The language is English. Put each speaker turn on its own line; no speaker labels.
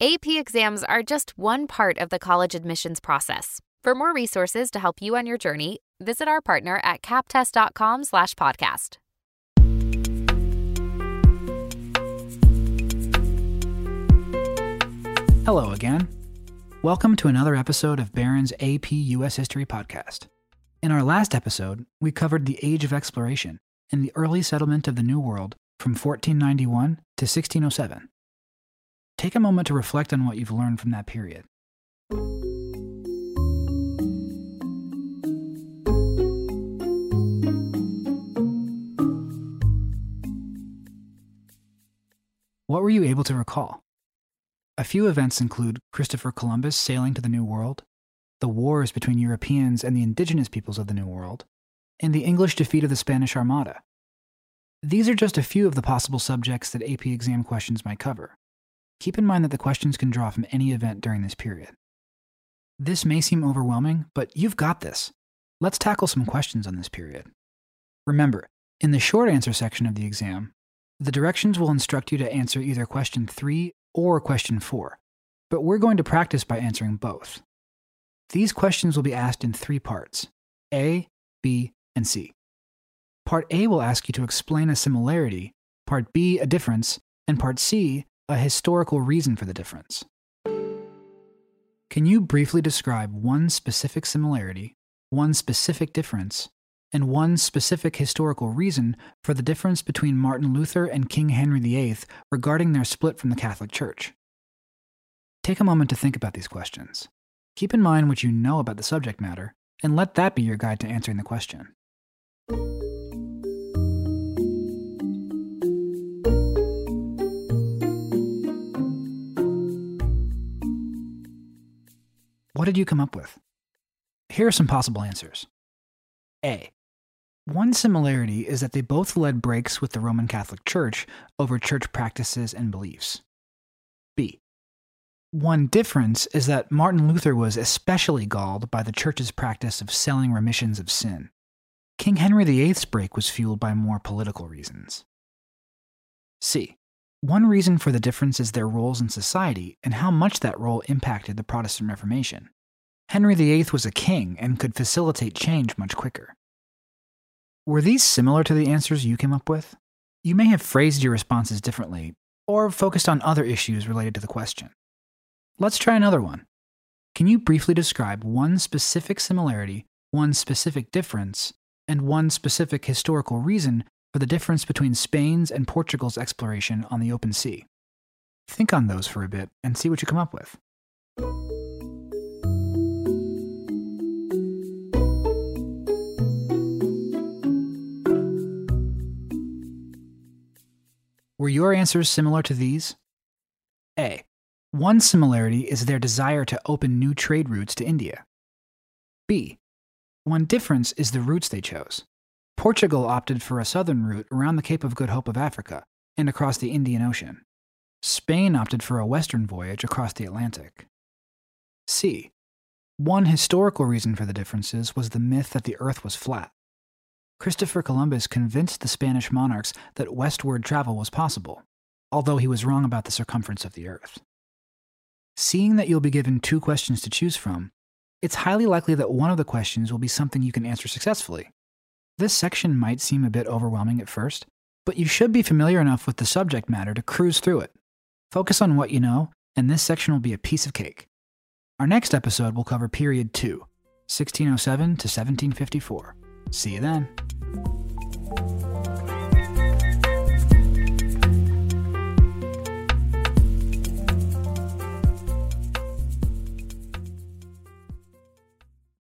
AP exams are just one part of the college admissions process. For more resources to help you on your journey, visit our partner at kaptest.com/podcast.
Hello again. Welcome to another episode of Barron's AP US History podcast. In our last episode, we covered the Age of Exploration and the early settlement of the New World from 1491 to 1607. Take a moment to reflect on what you've learned from that period. What were you able to recall? A few events include Christopher Columbus sailing to the New World, the wars between Europeans and the indigenous peoples of the New World, and the English defeat of the Spanish Armada. These are just a few of the possible subjects that AP exam questions might cover. Keep in mind that the questions can draw from any event during this period. This may seem overwhelming, but you've got this. Let's tackle some questions on this period. Remember, in the short answer section of the exam, the directions will instruct you to answer either question 3 or question 4, but we're going to practice by answering both. These questions will be asked in three parts A, B, and C. Part A will ask you to explain a similarity, Part B, a difference, and Part C, a historical reason for the difference. Can you briefly describe one specific similarity, one specific difference, and one specific historical reason for the difference between Martin Luther and King Henry VIII regarding their split from the Catholic Church? Take a moment to think about these questions. Keep in mind what you know about the subject matter, and let that be your guide to answering the question. What did you come up with? Here are some possible answers. A. One similarity is that they both led breaks with the Roman Catholic Church over church practices and beliefs. B. One difference is that Martin Luther was especially galled by the church's practice of selling remissions of sin. King Henry VIII's break was fueled by more political reasons. C. One reason for the difference is their roles in society and how much that role impacted the Protestant Reformation. Henry VIII was a king and could facilitate change much quicker. Were these similar to the answers you came up with? You may have phrased your responses differently, or focused on other issues related to the question. Let's try another one. Can you briefly describe one specific similarity, one specific difference, and one specific historical reason for the difference between Spain's and Portugal's exploration on the open sea? Think on those for a bit and see what you come up with. Were your answers similar to these? A. One similarity is their desire to open new trade routes to India. B. One difference is the routes they chose. Portugal opted for a southern route around the Cape of Good Hope of Africa and across the Indian Ocean. Spain opted for a western voyage across the Atlantic. C. One historical reason for the differences was the myth that the Earth was flat. Christopher Columbus convinced the Spanish monarchs that westward travel was possible, although he was wrong about the circumference of the Earth. Seeing that you'll be given two questions to choose from, it's highly likely that one of the questions will be something you can answer successfully. This section might seem a bit overwhelming at first, but you should be familiar enough with the subject matter to cruise through it. Focus on what you know, and this section will be a piece of cake. Our next episode will cover period 2, 1607 to 1754. See you then.